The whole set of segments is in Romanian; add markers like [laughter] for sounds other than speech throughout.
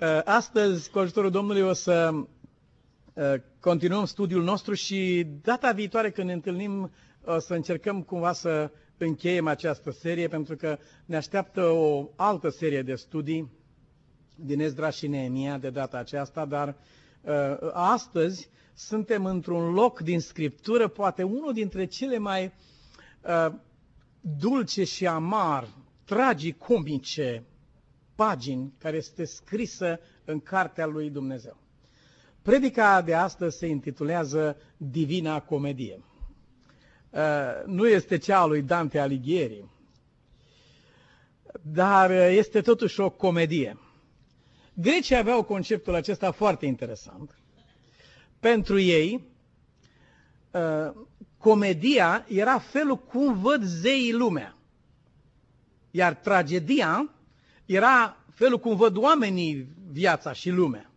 Uh, astăzi, cu ajutorul Domnului, o să uh, continuăm studiul nostru și data viitoare când ne întâlnim o să încercăm cumva să încheiem această serie pentru că ne așteaptă o altă serie de studii din Ezdra și Neemia de data aceasta, dar uh, astăzi suntem într-un loc din Scriptură, poate unul dintre cele mai dulce și amar, tragicomice pagini care este scrisă în cartea lui Dumnezeu. Predica de astăzi se intitulează Divina Comedie. Uh, nu este cea a lui Dante Alighieri, dar este totuși o comedie. Grecii aveau conceptul acesta foarte interesant. Pentru ei, uh, comedia era felul cum văd zeii lumea. Iar tragedia era felul cum văd oamenii viața și lumea.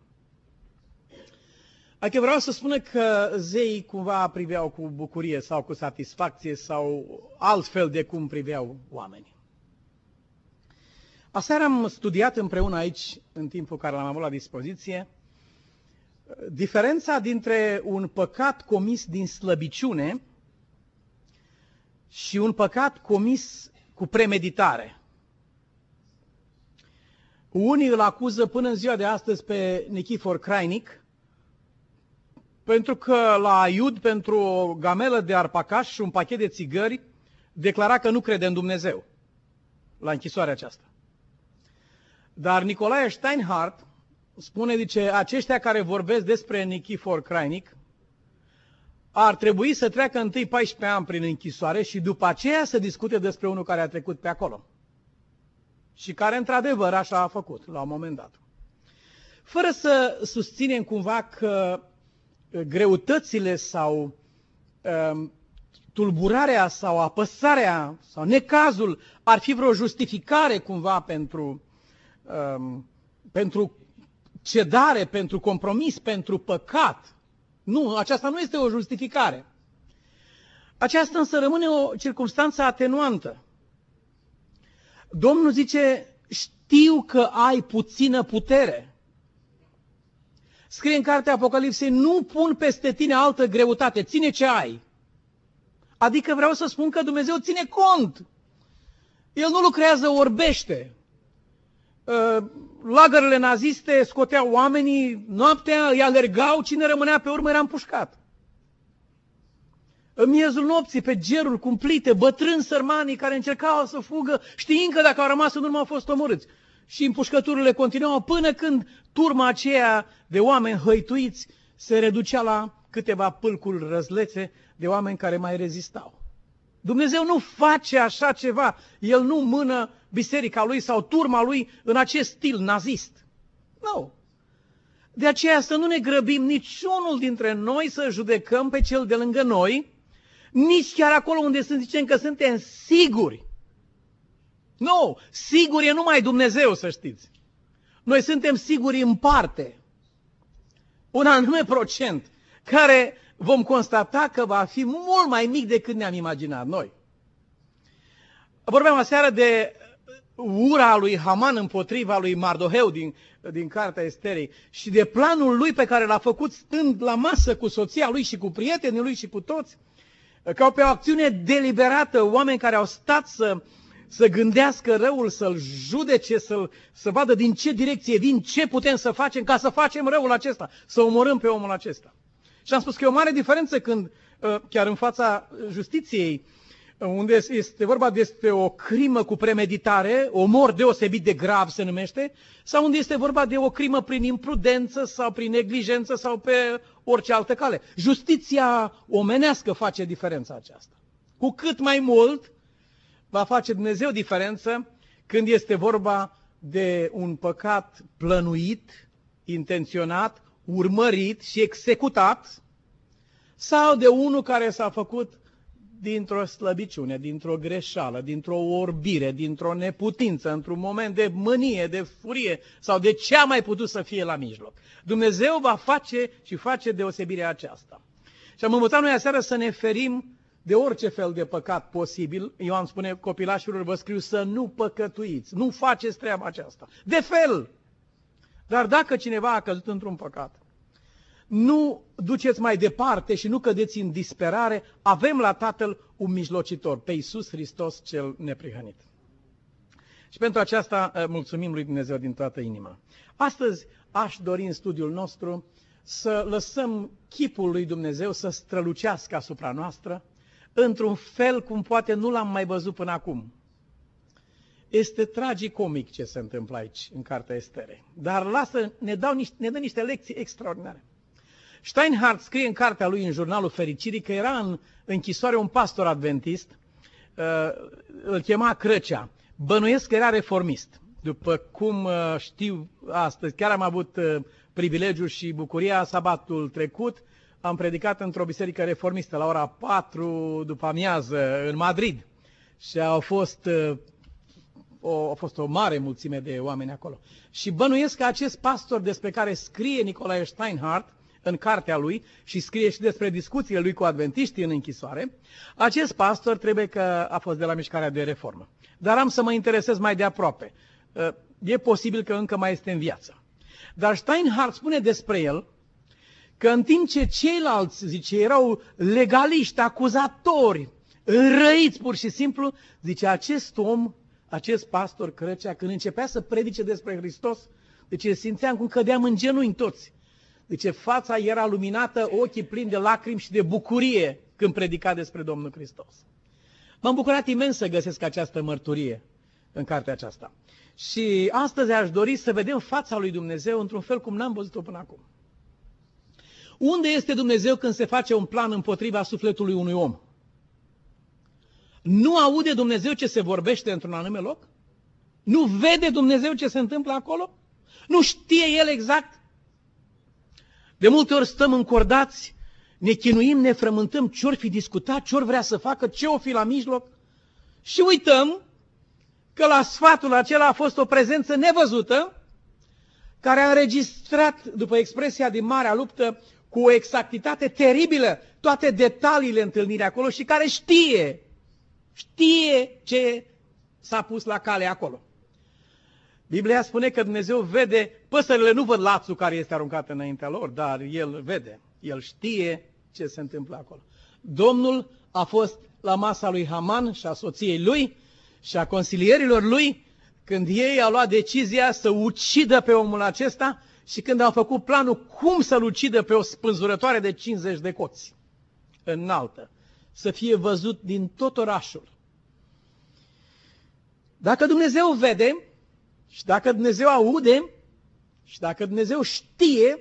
Adică vreau să spună că zeii cumva priveau cu bucurie sau cu satisfacție sau altfel de cum priveau oamenii. Aseară am studiat împreună aici, în timpul care l-am avut la dispoziție, diferența dintre un păcat comis din slăbiciune și un păcat comis cu premeditare. Unii îl acuză până în ziua de astăzi pe Nichifor Crainic, pentru că la Iud, pentru o gamelă de arpacaș și un pachet de țigări, declara că nu crede în Dumnezeu la închisoarea aceasta. Dar Nicolae Steinhardt spune, zice, aceștia care vorbesc despre Nichifor Crainic ar trebui să treacă întâi 14 ani prin închisoare și după aceea să discute despre unul care a trecut pe acolo și care într-adevăr așa a făcut la un moment dat. Fără să susținem cumva că uh, greutățile sau um, tulburarea sau apăsarea sau necazul ar fi vreo justificare cumva pentru, um, pentru cedare, pentru compromis, pentru păcat. Nu, aceasta nu este o justificare. Aceasta însă rămâne o circunstanță atenuantă. Domnul zice, știu că ai puțină putere. Scrie în cartea Apocalipsei, nu pun peste tine altă greutate, ține ce ai. Adică vreau să spun că Dumnezeu ține cont. El nu lucrează orbește. Uh, lagările naziste scoteau oamenii noaptea, îi alergau, cine rămânea pe urmă era împușcat în miezul nopții, pe gerul cumplite, bătrâni sărmanii care încercau să fugă, știind că dacă au rămas în urmă au fost omorâți. Și împușcăturile continuau până când turma aceea de oameni hăituiți se reducea la câteva pâlcuri răzlețe de oameni care mai rezistau. Dumnezeu nu face așa ceva. El nu mână biserica lui sau turma lui în acest stil nazist. Nu. De aceea să nu ne grăbim niciunul dintre noi să judecăm pe cel de lângă noi, nici chiar acolo unde sunt zicem că suntem siguri. Nu, sigur e numai Dumnezeu, să știți. Noi suntem siguri în parte. Un anume procent, care vom constata că va fi mult mai mic decât ne-am imaginat noi. Vorbeam aseară de ura lui Haman împotriva lui Mardoheu din, din cartea Esterei și de planul lui pe care l-a făcut stând la masă cu soția lui și cu prietenii lui și cu toți ca pe o acțiune deliberată, oameni care au stat să, să gândească răul, să-l judece, să să vadă din ce direcție vin, ce putem să facem ca să facem răul acesta, să omorâm pe omul acesta. Și am spus că e o mare diferență când, uh, chiar în fața justiției, uh, unde este vorba despre o crimă cu premeditare, omor deosebit de grav se numește, sau unde este vorba de o crimă prin imprudență sau prin neglijență sau pe orice altă cale. Justiția omenească face diferența aceasta. Cu cât mai mult va face Dumnezeu diferență când este vorba de un păcat plănuit, intenționat, urmărit și executat, sau de unul care s-a făcut dintr-o slăbiciune, dintr-o greșeală, dintr-o orbire, dintr-o neputință, într-un moment de mânie, de furie sau de ce a mai putut să fie la mijloc. Dumnezeu va face și face deosebirea aceasta. Și am învățat noi aseară să ne ferim de orice fel de păcat posibil. Ioan spune copilașilor, vă scriu să nu păcătuiți, nu faceți treaba aceasta. De fel! Dar dacă cineva a căzut într-un păcat, nu duceți mai departe și nu cădeți în disperare, avem la Tatăl un mijlocitor, pe Iisus Hristos cel neprihănit. Și pentru aceasta eh, mulțumim lui Dumnezeu din toată inima. Astăzi aș dori în studiul nostru să lăsăm chipul lui Dumnezeu să strălucească asupra noastră într-un fel cum poate nu l-am mai văzut până acum. Este tragicomic ce se întâmplă aici, în Cartea Estere. Dar lasă, ne, dau niște, ne dă niște lecții extraordinare. Steinhardt scrie în cartea lui, în jurnalul Fericirii, că era în închisoare un pastor adventist, uh, îl chema Crăcea. Bănuiesc că era reformist. După cum uh, știu astăzi, chiar am avut uh, privilegiul și bucuria sabatul trecut, am predicat într-o biserică reformistă la ora 4 după amiază în Madrid. Și au fost o, a fost o mare mulțime de oameni acolo. Și bănuiesc că acest pastor despre care scrie Nicolae Steinhardt în cartea lui și scrie și despre discuțiile lui cu adventiștii în închisoare, acest pastor trebuie că a fost de la mișcarea de reformă. Dar am să mă interesez mai de aproape. Uh, e posibil că încă mai este în viață. Dar Steinhardt spune despre el că în timp ce ceilalți, zice, erau legaliști, acuzatori, înrăiți pur și simplu, zice, acest om, acest pastor Crăcea, când începea să predice despre Hristos, deci simțeam cum cădeam în genunchi toți. Deci fața era luminată, ochii plini de lacrimi și de bucurie când predica despre Domnul Hristos. M-am bucurat imens să găsesc această mărturie în cartea aceasta. Și astăzi aș dori să vedem fața lui Dumnezeu într-un fel cum n-am văzut-o până acum. Unde este Dumnezeu când se face un plan împotriva sufletului unui om? Nu aude Dumnezeu ce se vorbește într-un anume loc? Nu vede Dumnezeu ce se întâmplă acolo? Nu știe El exact de multe ori stăm încordați, ne chinuim, ne frământăm ce-or fi discutat, ce-or vrea să facă, ce o fi la mijloc și uităm că la sfatul acela a fost o prezență nevăzută care a înregistrat, după expresia din Marea Luptă, cu o exactitate teribilă toate detaliile întâlnirii acolo și care știe, știe ce s-a pus la cale acolo. Biblia spune că Dumnezeu vede, păsările nu văd lațul care este aruncat înaintea lor, dar El vede, El știe ce se întâmplă acolo. Domnul a fost la masa lui Haman și a soției lui și a consilierilor lui când ei au luat decizia să ucidă pe omul acesta și când au făcut planul cum să-l ucidă pe o spânzurătoare de 50 de coți înaltă, să fie văzut din tot orașul. Dacă Dumnezeu vede, și dacă Dumnezeu aude și dacă Dumnezeu știe,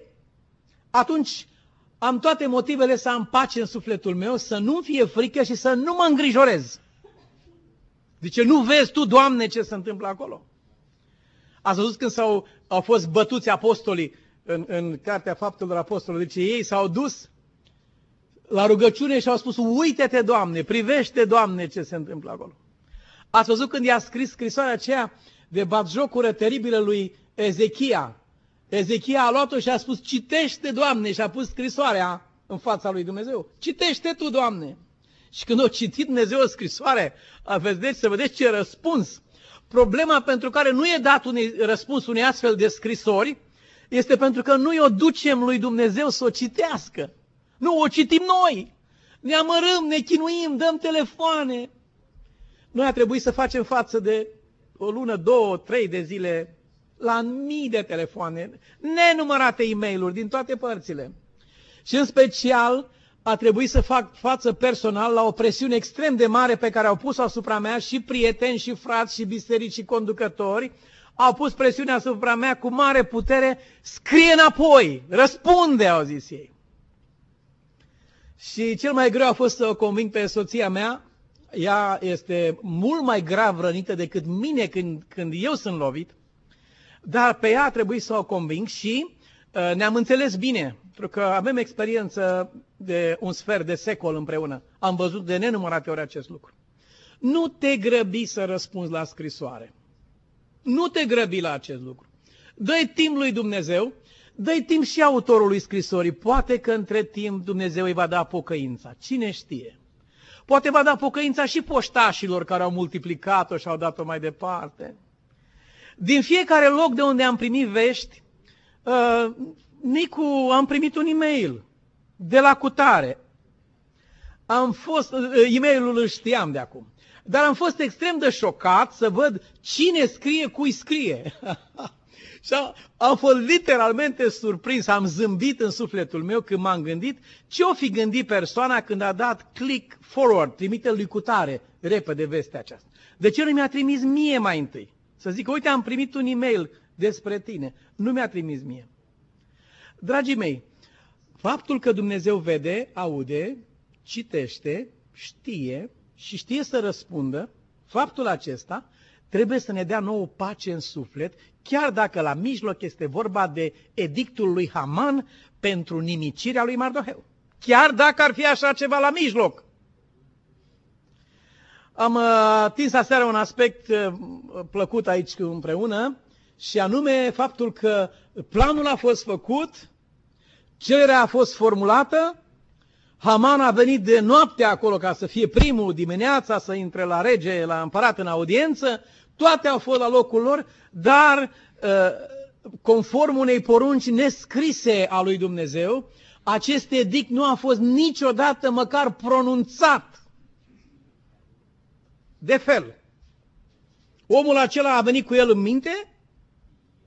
atunci am toate motivele să am pace în sufletul meu, să nu fie frică și să nu mă îngrijorez. Zice, nu vezi tu, Doamne, ce se întâmplă acolo? Ați văzut când s-au, au fost bătuți apostolii în, în Cartea Faptelor Apostolilor, zice, ei s-au dus la rugăciune și au spus, uite-te, Doamne, privește, Doamne, ce se întâmplă acolo. Ați văzut când i-a scris scrisoarea aceea de batjocură teribilă lui Ezechia. Ezechia a luat-o și a spus, citește, Doamne, și a pus scrisoarea în fața lui Dumnezeu. Citește tu, Doamne. Și când o citit Dumnezeu o scrisoare, vedeți, să vedeți ce răspuns. Problema pentru care nu e dat un răspuns unei astfel de scrisori este pentru că noi o ducem lui Dumnezeu să o citească. Nu, o citim noi. Ne amărâm, ne chinuim, dăm telefoane. Noi a trebuit să facem față de o lună, două, trei de zile la mii de telefoane, nenumărate e mail din toate părțile. Și în special a trebuit să fac față personal la o presiune extrem de mare pe care au pus-o asupra mea și prieteni și frați și biserici și conducători, au pus presiunea asupra mea cu mare putere, scrie înapoi, răspunde, au zis ei. Și cel mai greu a fost să o conving pe soția mea ea este mult mai grav rănită decât mine când, când eu sunt lovit, dar pe ea a trebuit să o conving și uh, ne-am înțeles bine, pentru că avem experiență de un sfert de secol împreună. Am văzut de nenumărate ori acest lucru. Nu te grăbi să răspunzi la scrisoare. Nu te grăbi la acest lucru. Dă-i timp lui Dumnezeu, dă-i timp și autorului scrisorii. Poate că între timp Dumnezeu îi va da pocăința. Cine știe? Poate va da pocăința și poștașilor care au multiplicat-o și au dat-o mai departe. Din fiecare loc de unde am primit vești, uh, Nicu, am primit un e-mail de la cutare. Am fost, uh, e-mailul îl știam de acum, dar am fost extrem de șocat să văd cine scrie, cui scrie. [laughs] Și am fost literalmente surprins, am zâmbit în sufletul meu când m-am gândit ce o fi gândit persoana când a dat click forward, trimite lui cutare, repede vestea aceasta. De ce nu mi-a trimis mie mai întâi? Să zic, uite, am primit un e-mail despre tine. Nu mi-a trimis mie. Dragii mei, faptul că Dumnezeu vede, aude, citește, știe și știe să răspundă, faptul acesta trebuie să ne dea nouă pace în suflet, chiar dacă la mijloc este vorba de edictul lui Haman pentru nimicirea lui Mardoheu. Chiar dacă ar fi așa ceva la mijloc. Am uh, atins aseară un aspect uh, plăcut aici împreună și anume faptul că planul a fost făcut, cererea a fost formulată, Haman a venit de noapte acolo ca să fie primul dimineața, să intre la rege, la împărat în audiență, toate au fost la locul lor, dar uh, conform unei porunci nescrise a lui Dumnezeu, acest edict nu a fost niciodată măcar pronunțat de fel. Omul acela a venit cu el în minte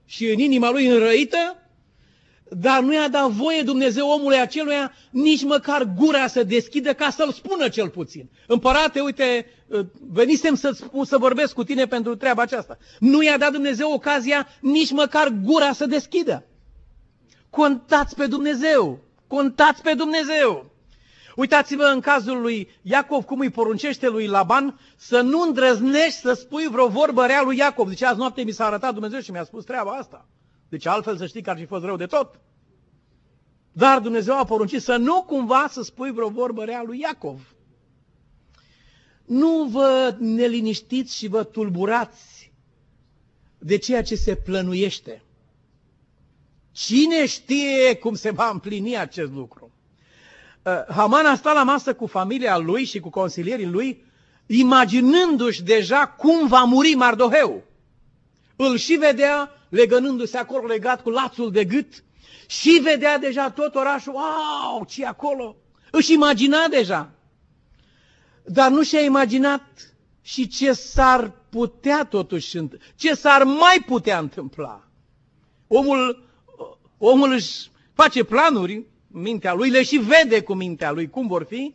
și în inima lui înrăită, dar nu i-a dat voie Dumnezeu omului aceluia nici măcar gura să deschidă ca să-l spună cel puțin. Împărate, uite, venisem să, să vorbesc cu tine pentru treaba aceasta. Nu i-a dat Dumnezeu ocazia nici măcar gura să deschidă. Contați pe Dumnezeu! Contați pe Dumnezeu! Uitați-vă în cazul lui Iacov cum îi poruncește lui Laban să nu îndrăznești să spui vreo vorbă rea lui Iacov. Deci azi noapte mi s-a arătat Dumnezeu și mi-a spus treaba asta. Deci altfel să știi că ar fi fost rău de tot. Dar Dumnezeu a poruncit să nu cumva să spui vreo vorbă rea lui Iacov. Nu vă neliniștiți și vă tulburați de ceea ce se plănuiește. Cine știe cum se va împlini acest lucru? Uh, Haman a stat la masă cu familia lui și cu consilierii lui, imaginându-și deja cum va muri Mardoheu. Îl și vedea legănându-se acolo legat cu lațul de gât și vedea deja tot orașul, wow, ce acolo? Își imagina deja. Dar nu și-a imaginat și ce s-ar putea totuși, ce s-ar mai putea întâmpla. Omul, omul își face planuri, mintea lui, le și vede cu mintea lui cum vor fi,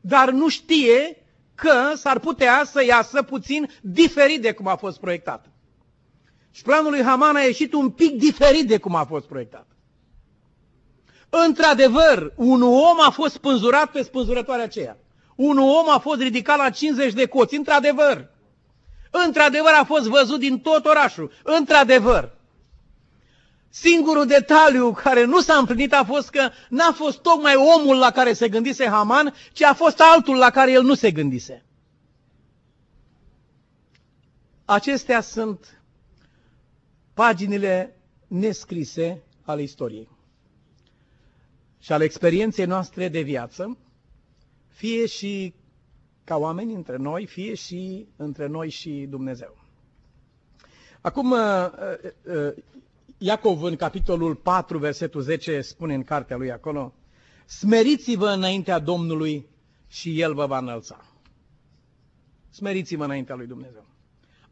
dar nu știe că s-ar putea să iasă puțin diferit de cum a fost proiectat. Și planul lui Haman a ieșit un pic diferit de cum a fost proiectat. Într-adevăr, un om a fost spânzurat pe spânzurătoarea aceea. Un om a fost ridicat la 50 de coți, într-adevăr. Într-adevăr a fost văzut din tot orașul, într-adevăr. Singurul detaliu care nu s-a împlinit a fost că n-a fost tocmai omul la care se gândise Haman, ci a fost altul la care el nu se gândise. Acestea sunt paginile nescrise ale istoriei și ale experienței noastre de viață, fie și ca oameni între noi, fie și între noi și Dumnezeu. Acum, uh, uh, Iacov în capitolul 4, versetul 10, spune în cartea lui acolo, Smeriți-vă înaintea Domnului și El vă va înălța. Smeriți-vă înaintea lui Dumnezeu.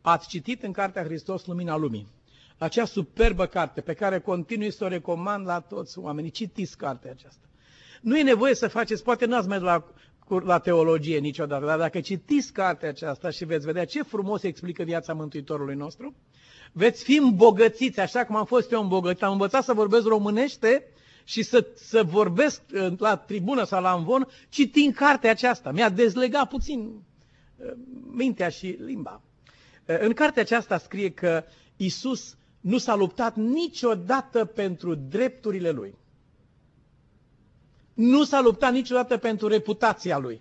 Ați citit în cartea Hristos Lumina Lumii acea superbă carte pe care continui să o recomand la toți oamenii. Citiți cartea aceasta. Nu e nevoie să faceți, poate n-ați mers la, la teologie niciodată, dar dacă citiți cartea aceasta și veți vedea ce frumos explică viața Mântuitorului nostru, veți fi îmbogățiți, așa cum am fost eu îmbogățit. Am învățat să vorbesc românește și să, să vorbesc uh, la tribună sau la învon, citind cartea aceasta. Mi-a dezlegat puțin uh, mintea și limba. Uh, în cartea aceasta scrie că Isus nu s-a luptat niciodată pentru drepturile lui. Nu s-a luptat niciodată pentru reputația lui.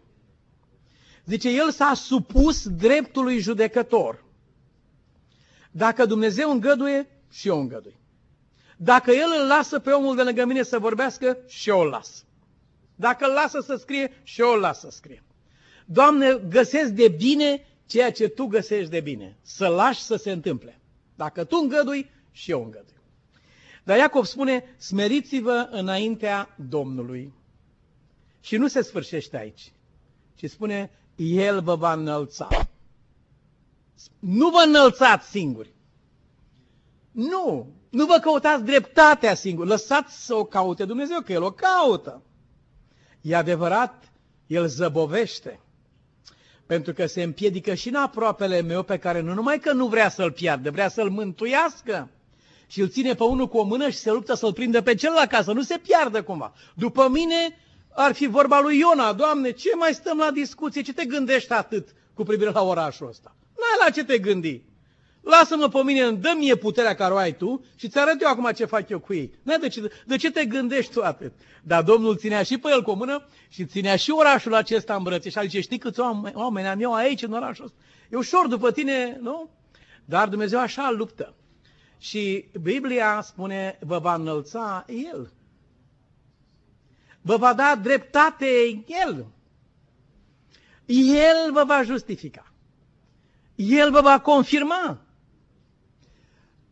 Zice, el s-a supus dreptului judecător. Dacă Dumnezeu îngăduie, și eu îngădui. Dacă El îl lasă pe omul de lângă mine să vorbească, și eu îl las. Dacă îl lasă să scrie, și eu îl las să scrie. Doamne, găsesc de bine ceea ce Tu găsești de bine. Să lași să se întâmple. Dacă Tu îngădui, și eu îngădui. Dar Iacov spune, smeriți-vă înaintea Domnului. Și nu se sfârșește aici, ci spune, El vă va înălța. Nu vă înălțați singuri. Nu, nu vă căutați dreptatea singuri. Lăsați să o caute Dumnezeu, că El o caută. E adevărat, El zăbovește. Pentru că se împiedică și în aproapele meu pe care nu numai că nu vrea să-l piardă, vrea să-l mântuiască. Și îl ține pe unul cu o mână și se luptă să-l prindă pe celălalt ca să nu se piardă cumva. După mine ar fi vorba lui Iona, Doamne, ce mai stăm la discuție, ce te gândești atât cu privire la orașul ăsta? N-ai la ce te gândi. Lasă-mă pe mine, dă mie puterea care o ai tu și ți arăt eu acum ce fac eu cu ei. De ce, de ce te gândești tu atât? Dar Domnul ținea și pe el cu o mână și ținea și orașul acesta în brățe. Și zice, știi câți oameni am eu aici în orașul ăsta? E ușor după tine, nu? Dar Dumnezeu așa luptă. Și Biblia spune, vă va înălța El. Vă va da dreptate El. El vă va justifica. El vă va confirma.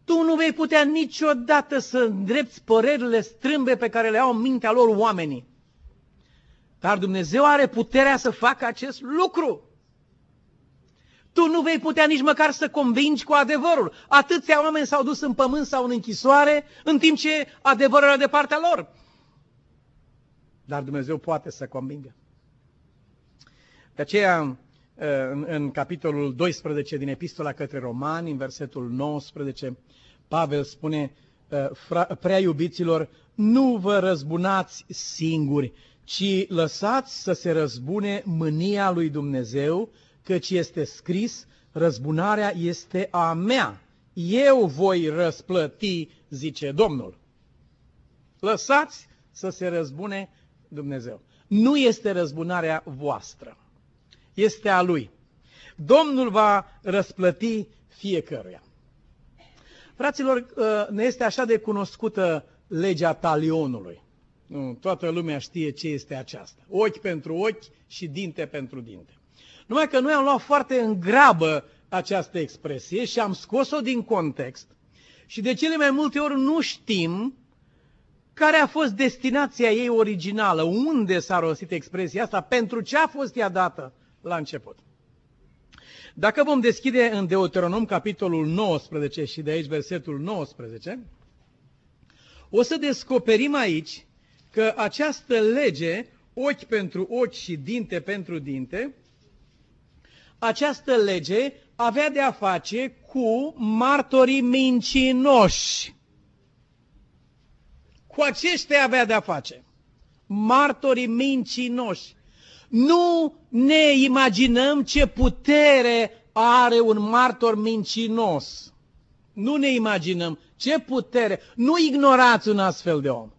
Tu nu vei putea niciodată să îndrepți părerile strâmbe pe care le au în mintea lor oamenii. Dar Dumnezeu are puterea să facă acest lucru. Tu nu vei putea nici măcar să convingi cu adevărul. Atâția oameni s-au dus în pământ sau în închisoare, în timp ce adevărul era de partea lor. Dar Dumnezeu poate să convingă. De aceea, în, în capitolul 12 din Epistola către Romani, în versetul 19, Pavel spune, prea iubiților, nu vă răzbunați singuri, ci lăsați să se răzbune mânia lui Dumnezeu, căci este scris, răzbunarea este a mea. Eu voi răsplăti, zice Domnul. Lăsați să se răzbune Dumnezeu. Nu este răzbunarea voastră este a Lui. Domnul va răsplăti fiecăruia. Fraților, uh, ne este așa de cunoscută legea talionului. Nu, toată lumea știe ce este aceasta. Ochi pentru ochi și dinte pentru dinte. Numai că noi am luat foarte în grabă această expresie și am scos-o din context și de cele mai multe ori nu știm care a fost destinația ei originală, unde s-a rostit expresia asta, pentru ce a fost ea dată la început. Dacă vom deschide în Deuteronom capitolul 19 și de aici versetul 19, o să descoperim aici că această lege, ochi pentru ochi și dinte pentru dinte, această lege avea de a face cu martorii mincinoși. Cu aceștia avea de a face. Martorii mincinoși. Nu ne imaginăm ce putere are un martor mincinos. Nu ne imaginăm ce putere. Nu ignorați un astfel de om.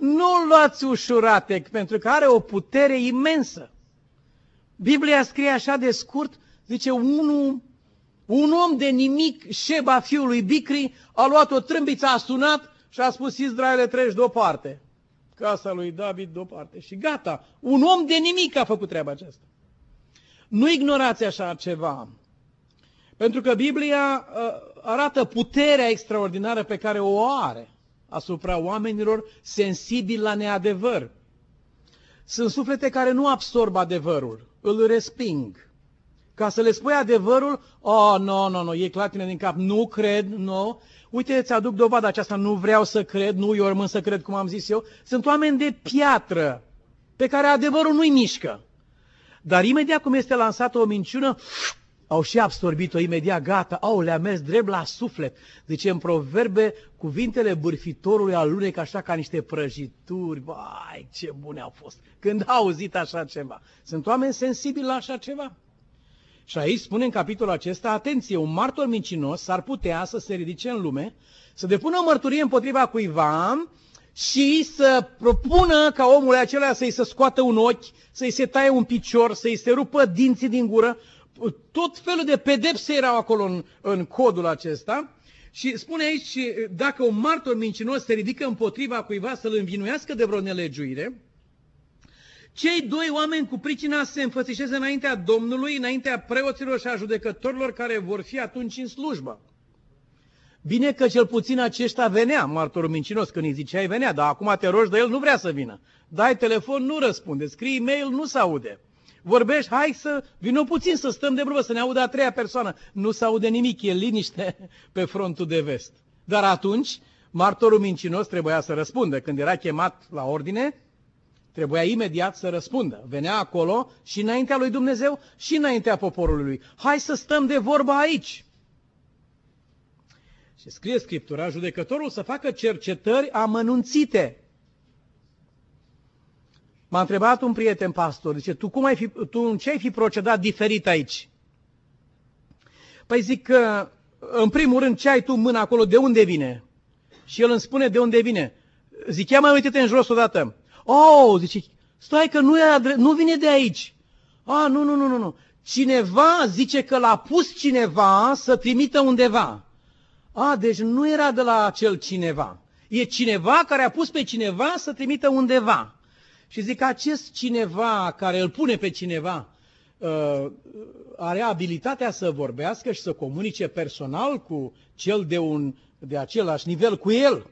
Nu luați ușurate, pentru că are o putere imensă. Biblia scrie așa de scurt, zice, unul, un om de nimic, Șeba fiului Bicri, a luat o trâmbiță, a sunat și a spus, Israele, treci deoparte casa lui David deoparte. Și gata, un om de nimic a făcut treaba aceasta. Nu ignorați așa ceva. Pentru că Biblia uh, arată puterea extraordinară pe care o are asupra oamenilor sensibili la neadevăr. Sunt suflete care nu absorb adevărul, îl resping. Ca să le spui adevărul, oh, nu, no, nu, no, nu, no, e clatine din cap, nu cred, nu, Uite, îți aduc dovada aceasta, nu vreau să cred, nu eu rămân să cred cum am zis eu. Sunt oameni de piatră, pe care adevărul nu-i mișcă. Dar imediat cum este lansată o minciună, au și absorbit-o imediat, gata, au, le-a mers drept la suflet. Zice în proverbe, cuvintele bârfitorului alunec așa ca niște prăjituri. Vai, ce bune au fost când au auzit așa ceva. Sunt oameni sensibili la așa ceva. Și aici spune în capitolul acesta, atenție, un martor mincinos s-ar putea să se ridice în lume, să depună o mărturie împotriva cuiva și să propună ca omul acela să-i se scoată un ochi, să-i se taie un picior, să-i se rupă dinții din gură. Tot felul de pedepse erau acolo în, în codul acesta. Și spune aici, dacă un martor mincinos se ridică împotriva cuiva să-l învinuiască de vreo nelegiuire, cei doi oameni cu pricina se înfățișeze înaintea Domnului, înaintea preoților și a judecătorilor care vor fi atunci în slujbă. Bine că cel puțin aceștia venea, martorul mincinos, când îi ziceai venea, dar acum te rogi de el, nu vrea să vină. Dai telefon, nu răspunde, scrii e-mail, nu se aude. Vorbești, hai să vină puțin să stăm de vorbă, să ne audă a treia persoană. Nu se aude nimic, e liniște [laughs] pe frontul de vest. Dar atunci, martorul mincinos trebuia să răspundă. Când era chemat la ordine, trebuia imediat să răspundă. Venea acolo și înaintea lui Dumnezeu și înaintea poporului lui. Hai să stăm de vorbă aici. Și scrie Scriptura, judecătorul să facă cercetări amănunțite. M-a întrebat un prieten pastor, zice, tu, cum ai fi, tu ce ai fi procedat diferit aici? Păi zic că, în primul rând, ce ai tu în mână acolo, de unde vine? Și el îmi spune de unde vine. Zic, ia mai uite-te în jos odată. Oh, zice, stai că nu, e, nu vine de aici. A, nu, nu, nu, nu, nu. Cineva zice că l-a pus cineva să trimită undeva. A, deci nu era de la acel cineva. E cineva care a pus pe cineva să trimită undeva. Și zic, acest cineva care îl pune pe cineva uh, are abilitatea să vorbească și să comunice personal cu cel de, un, de același nivel cu el.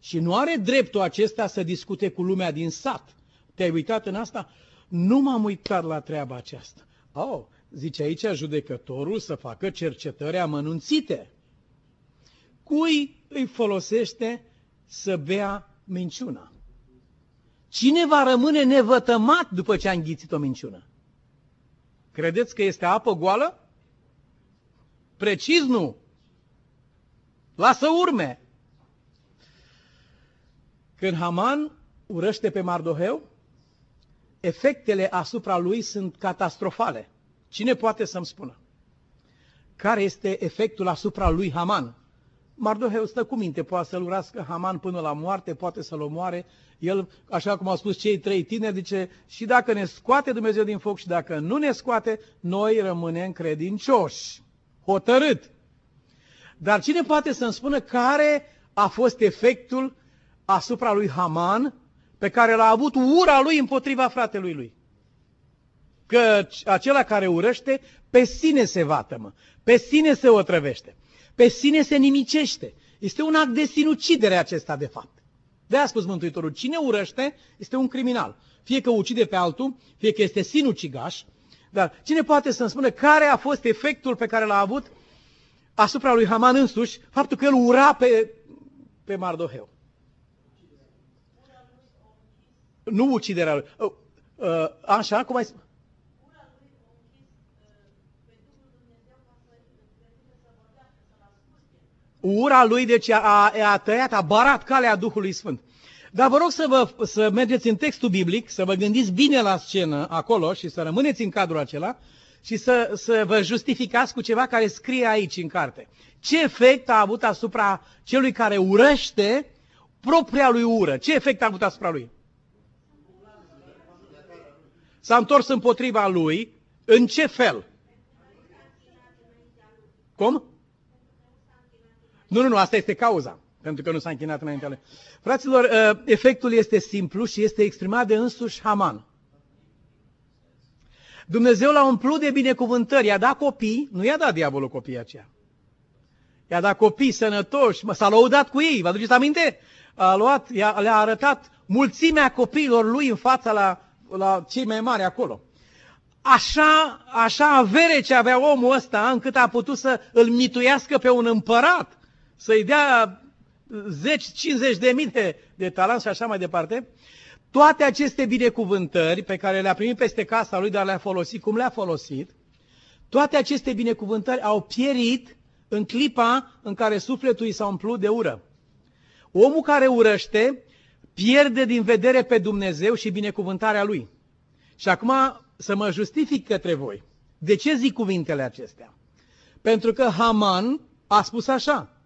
Și nu are dreptul acesta să discute cu lumea din sat. Te-ai uitat în asta? Nu m-am uitat la treaba aceasta. Oh, zice aici judecătorul să facă cercetări amănunțite. Cui îi folosește să bea minciuna? Cine va rămâne nevătămat după ce a înghițit o minciună? Credeți că este apă goală? Precis nu. Lasă urme. Când Haman urăște pe Mardoheu, efectele asupra lui sunt catastrofale. Cine poate să-mi spună? Care este efectul asupra lui Haman? Mardoheu stă cu minte, poate să-l urască Haman până la moarte, poate să-l omoare. El, așa cum au spus cei trei tineri, zice, și dacă ne scoate Dumnezeu din foc și dacă nu ne scoate, noi rămânem credincioși. Hotărât. Dar cine poate să-mi spună care a fost efectul asupra lui Haman pe care l-a avut ura lui împotriva fratelui lui? Că acela care urăște, pe sine se vatămă, pe sine se otrăvește pe sine se nimicește. Este un act de sinucidere acesta, de fapt. De a spus Mântuitorul, cine urăște este un criminal. Fie că ucide pe altul, fie că este sinucigaș, dar cine poate să-mi spună care a fost efectul pe care l-a avut asupra lui Haman însuși, faptul că el ura pe, pe Mardoheu? Nu uciderea lui. Uh, uh, așa, cum ai spus? Ura lui, deci, a, a tăiat, a barat calea Duhului Sfânt. Dar vă rog să, vă, să mergeți în textul biblic, să vă gândiți bine la scenă acolo și să rămâneți în cadrul acela și să, să vă justificați cu ceva care scrie aici în carte. Ce efect a avut asupra celui care urăște propria lui ură? Ce efect a avut asupra lui? S-a întors împotriva lui. În ce fel? Cum? Nu, nu, nu, asta este cauza, pentru că nu s-a închinat înaintea lui. Fraților, uh, efectul este simplu și este exprimat de însuși Haman. Dumnezeu l-a umplut de binecuvântări, i-a dat copii, nu i-a dat diavolul copiii aceia. I-a dat copii sănătoși, s-a lăudat cu ei, vă aduceți aminte? A luat, le-a arătat mulțimea copiilor lui în fața la, la cei mai mari acolo. Așa, așa avere ce avea omul ăsta, încât a putut să îl mituiască pe un împărat să-i dea 10-50 de mii de, de talanți și așa mai departe, toate aceste binecuvântări pe care le-a primit peste casa lui, dar le-a folosit cum le-a folosit, toate aceste binecuvântări au pierit în clipa în care sufletul i s-a umplut de ură. Omul care urăște pierde din vedere pe Dumnezeu și binecuvântarea lui. Și acum să mă justific către voi. De ce zic cuvintele acestea? Pentru că Haman a spus așa,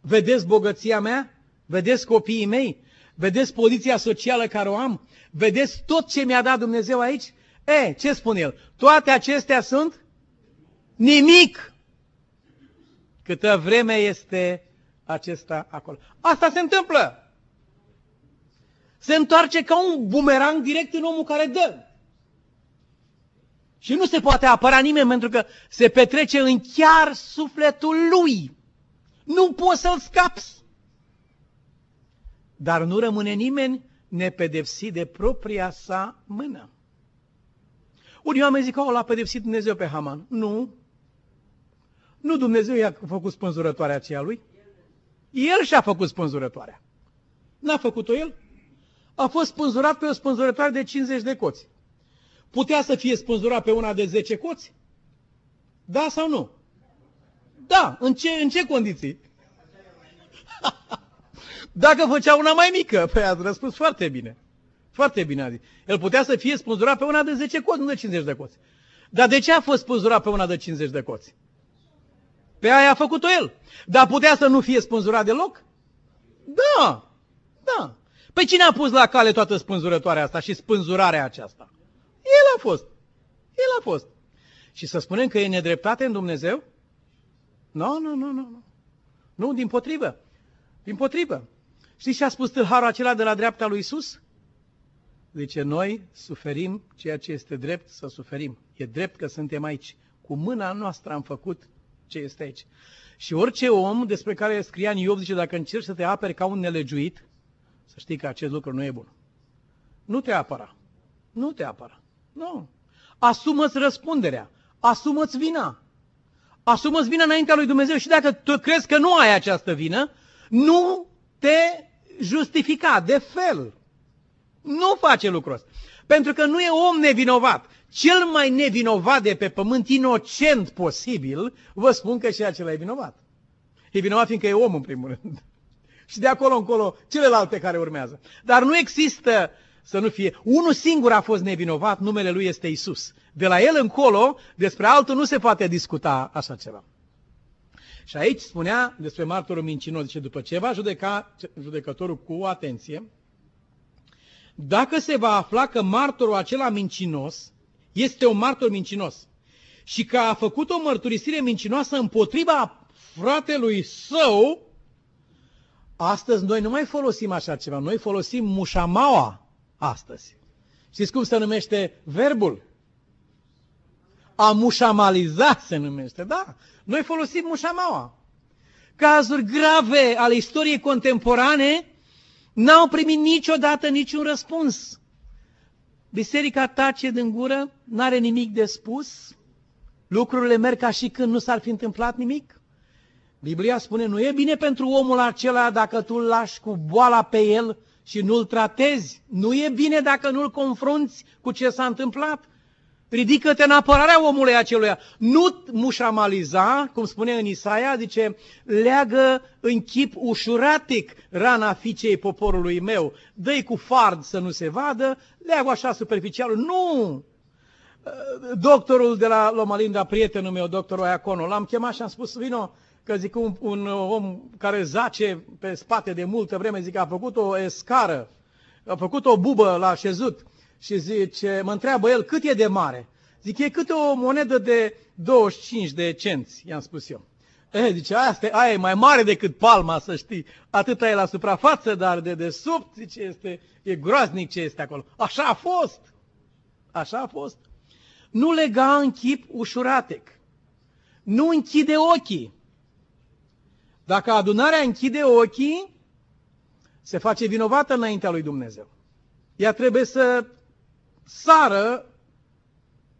Vedeți bogăția mea? Vedeți copiii mei? Vedeți poziția socială care o am? Vedeți tot ce mi-a dat Dumnezeu aici? E, ce spune el? Toate acestea sunt nimic câtă vreme este acesta acolo. Asta se întâmplă. Se întoarce ca un bumerang direct în omul care dă. Și nu se poate apăra nimeni pentru că se petrece în chiar sufletul lui. Nu poți să-l scapi. Dar nu rămâne nimeni nepedepsit de propria sa mână. Unii oameni zic că l-a pedepsit Dumnezeu pe Haman. Nu. Nu Dumnezeu i-a făcut spânzurătoarea aceea lui. El și-a făcut spânzurătoarea. N-a făcut-o el. A fost spânzurat pe o spânzurătoare de 50 de coți. Putea să fie spânzurat pe una de 10 coți? Da sau nu? Da. În ce, în ce condiții? [laughs] Dacă făcea una mai mică, păi ați răspuns foarte bine. Foarte bine a zis. El putea să fie spânzurat pe una de 10 coți, nu de 50 de coți. Dar de ce a fost spânzurat pe una de 50 de coți? Pe aia a făcut-o el. Dar putea să nu fie spânzurat deloc? Da, da. Pe cine a pus la cale toată spânzurătoarea asta și spânzurarea aceasta? El a fost. El a fost. Și să spunem că e nedreptate în Dumnezeu? Nu, nu, nu, nu. Nu, din potrivă. Din potrivă. Știți ce a spus tâlharul acela de la dreapta lui Isus? Zice, noi suferim ceea ce este drept să suferim. E drept că suntem aici. Cu mâna noastră am făcut ce este aici. Și orice om despre care scria în Iov, zice, dacă încerci să te aperi ca un nelegiuit, să știi că acest lucru nu e bun. Nu te apăra. Nu te apăra. Nu. Asumă-ți răspunderea. Asumă-ți vina. Asumă-ți vina înaintea lui Dumnezeu și dacă tu crezi că nu ai această vină, nu te justifica de fel. Nu face lucrul ăsta. Pentru că nu e om nevinovat. Cel mai nevinovat de pe pământ, inocent posibil, vă spun că și acela e vinovat. E vinovat fiindcă e om în primul rând. Și de acolo încolo celelalte care urmează. Dar nu există să nu fie. Unul singur a fost nevinovat, numele lui este Isus. De la el încolo, despre altul nu se poate discuta așa ceva. Și aici spunea despre martorul mincinos, zice, după ce va judeca judecătorul cu atenție, dacă se va afla că martorul acela mincinos este un martor mincinos și că a făcut o mărturisire mincinoasă împotriva fratelui său, astăzi noi nu mai folosim așa ceva, noi folosim mușamaua astăzi. Știți cum se numește verbul? A mușamaliza se numește, da. Noi folosim mușamaua. Cazuri grave ale istoriei contemporane n-au primit niciodată niciun răspuns. Biserica tace din gură, n-are nimic de spus, lucrurile merg ca și când nu s-ar fi întâmplat nimic. Biblia spune, nu e bine pentru omul acela dacă tu îl lași cu boala pe el și nu-l tratezi. Nu e bine dacă nu-l confrunți cu ce s-a întâmplat. Ridică-te în apărarea omului aceluia. Nu mușamaliza, cum spune în Isaia, zice, leagă în chip ușuratic rana fiicei poporului meu. dă cu fard să nu se vadă, leagă așa superficial. Nu! Doctorul de la Loma Linda, prietenul meu, doctorul Iacono, l-am chemat și am spus, vino, că zic un, un om care zace pe spate de multă vreme, zic, a făcut o escară, a făcut o bubă la șezut și zice, mă întreabă el, cât e de mare? Zic, e câte o monedă de 25 de cenți, i-am spus eu. E, zice, asta, aia e mai mare decât palma, să știi. Atâta e la suprafață, dar de desubt, zice, este, e groaznic ce este acolo. Așa a fost. Așa a fost. Nu lega în chip ușuratec. Nu închide ochii. Dacă adunarea închide ochii, se face vinovată înaintea lui Dumnezeu. Ea trebuie să sară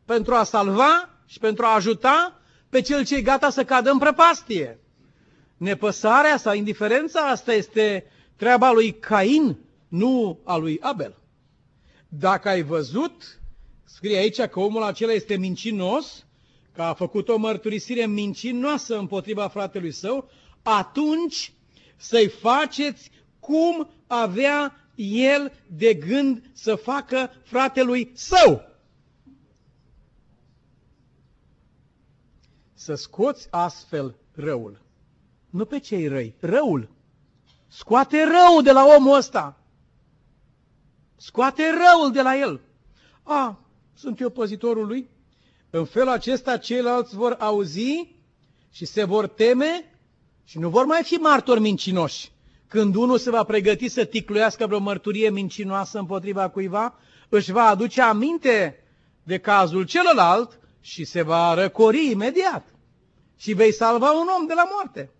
pentru a salva și pentru a ajuta pe cel ce e gata să cadă în prăpastie. Nepăsarea sau indiferența asta este treaba lui Cain, nu a lui Abel. Dacă ai văzut, scrie aici că omul acela este mincinos, că a făcut o mărturisire mincinoasă împotriva fratelui său, atunci să-i faceți cum avea el de gând să facă fratelui său. Să scoți astfel răul. Nu pe cei răi, răul. Scoate răul de la omul ăsta. Scoate răul de la el. A, sunt eu păzitorul lui? În felul acesta ceilalți vor auzi și se vor teme și nu vor mai fi martori mincinoși. Când unul se va pregăti să ticluiască vreo mărturie mincinoasă împotriva cuiva, își va aduce aminte de cazul celălalt și se va răcori imediat. Și vei salva un om de la moarte.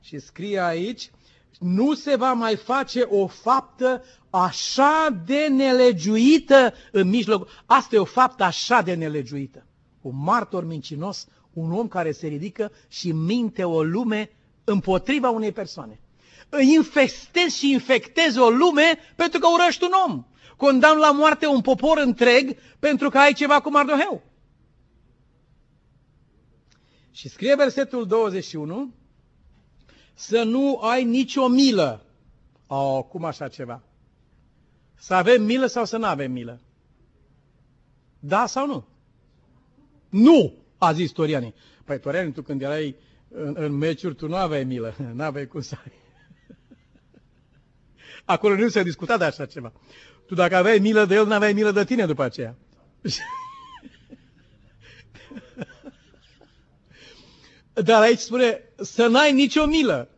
Și scrie aici, nu se va mai face o faptă așa de nelegiuită în mijloc. Asta e o faptă așa de nelegiuită. Un martor mincinos, un om care se ridică și minte o lume împotriva unei persoane. Îi infestezi și infectezi o lume pentru că urăști un om. Condamn la moarte un popor întreg pentru că ai ceva cu Mardoheu. Și scrie versetul 21, să nu ai nicio milă. Oh, cum așa ceva? Să avem milă sau să nu avem milă? Da sau nu? Nu, a zis Toriani. Păi Toriani, tu când erai în, în meciuri, tu nu aveai milă, [laughs] nu aveai cum să ai. [laughs] Acolo nu se discuta de așa ceva. Tu dacă aveai milă de el, nu aveai milă de tine după aceea. [laughs] Dar aici spune să n-ai nicio milă.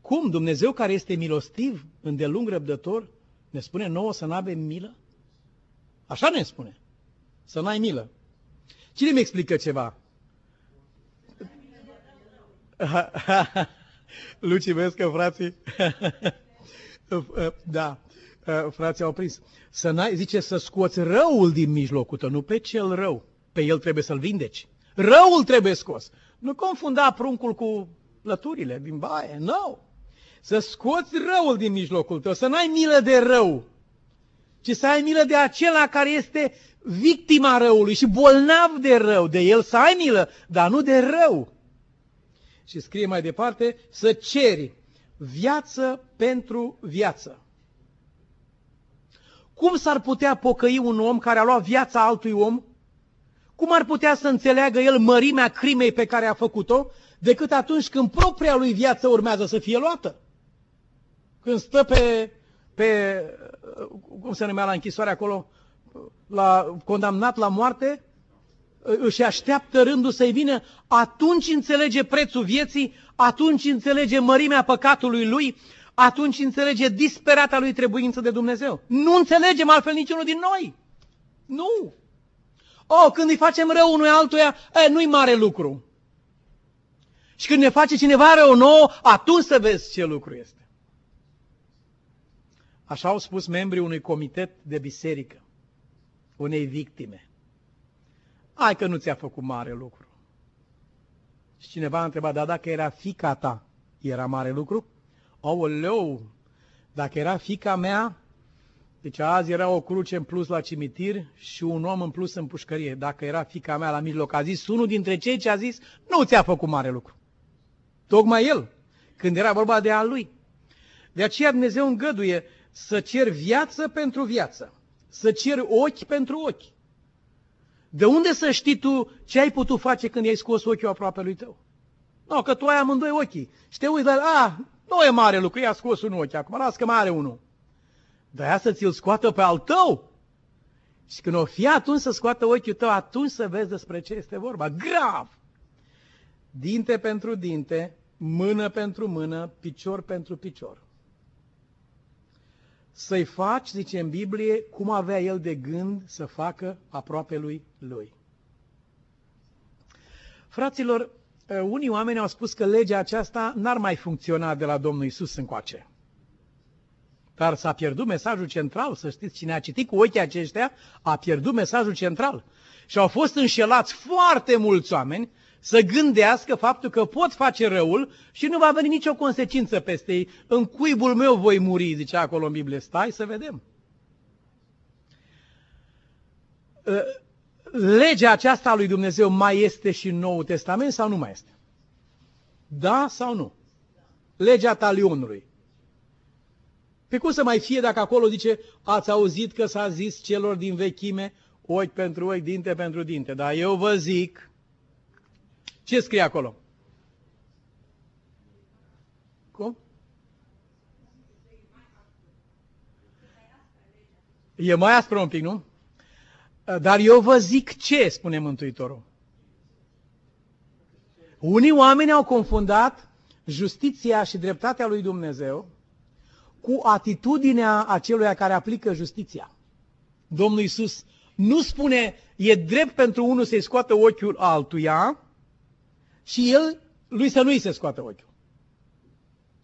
Cum? Dumnezeu care este milostiv, îndelung răbdător, ne spune nouă să nu avem milă? Așa ne spune. Să n-ai milă. Cine mi explică ceva? [laughs] Luci, vezi că frații... [laughs] da, frații au prins. Să n-ai, zice, să scoți răul din mijlocul tău, nu pe cel rău. Pe el trebuie să-l vindeci. Răul trebuie scos. Nu confunda pruncul cu lăturile din baie. Nu. No. Să scoți răul din mijlocul tău, să n-ai milă de rău, ci să ai milă de acela care este victima răului și bolnav de rău. De el să ai milă, dar nu de rău. Și scrie mai departe, să ceri viață pentru viață. Cum s-ar putea pocăi un om care a luat viața altui om cum ar putea să înțeleagă el mărimea crimei pe care a făcut-o, decât atunci când propria lui viață urmează să fie luată? Când stă pe, pe cum se numea la închisoare acolo, la, condamnat la moarte, își așteaptă rândul să-i vină, atunci înțelege prețul vieții, atunci înțelege mărimea păcatului lui, atunci înțelege disperata lui trebuință de Dumnezeu. Nu înțelegem altfel niciunul din noi. Nu. Oh, când îi facem rău unui altuia, e, nu-i mare lucru. Și când ne face cineva rău nouă, atunci să vezi ce lucru este. Așa au spus membrii unui comitet de biserică, unei victime. Hai că nu ți-a făcut mare lucru. Și cineva a întrebat, da, dacă era fica ta, era mare lucru? leu, dacă era fica mea, deci azi era o cruce în plus la cimitir și un om în plus în pușcărie. Dacă era fica mea la mijloc, a zis unul dintre cei ce a zis, nu ți-a făcut mare lucru. Tocmai el, când era vorba de a lui. De aceea Dumnezeu îngăduie să cer viață pentru viață, să cer ochi pentru ochi. De unde să știi tu ce ai putut face când i-ai scos ochiul aproape lui tău? No, că tu ai amândoi ochii. Și te uiți la, a, nu e mare lucru, i-a scos un ochi acum, las că mai are unul. Dar ea să ți-l scoată pe al tău. Și când o fi atunci să scoată ochiul tău, atunci să vezi despre ce este vorba. Grav! Dinte pentru dinte, mână pentru mână, picior pentru picior. Să-i faci, zice în Biblie, cum avea el de gând să facă aproape lui lui. Fraților, unii oameni au spus că legea aceasta n-ar mai funcționa de la Domnul Isus încoace. Dar s-a pierdut mesajul central, să știți, cine a citit cu ochii aceștia, a pierdut mesajul central. Și au fost înșelați foarte mulți oameni să gândească faptul că pot face răul și nu va veni nicio consecință peste ei. În cuibul meu voi muri, zicea acolo în Biblie. Stai să vedem. Ă, legea aceasta a lui Dumnezeu mai este și în Noul Testament sau nu mai este? Da sau nu? Legea talionului. Pe cum să mai fie dacă acolo zice, ați auzit că s-a zis celor din vechime, ochi pentru ochi, dinte pentru dinte. Dar eu vă zic, ce scrie acolo? Cum? E mai aspră un pic, nu? Dar eu vă zic ce, spune Mântuitorul. Unii oameni au confundat justiția și dreptatea lui Dumnezeu cu atitudinea acelui care aplică justiția. Domnul Iisus nu spune, e drept pentru unul să-i scoată ochiul altuia, și el lui să nu-i se scoată ochiul.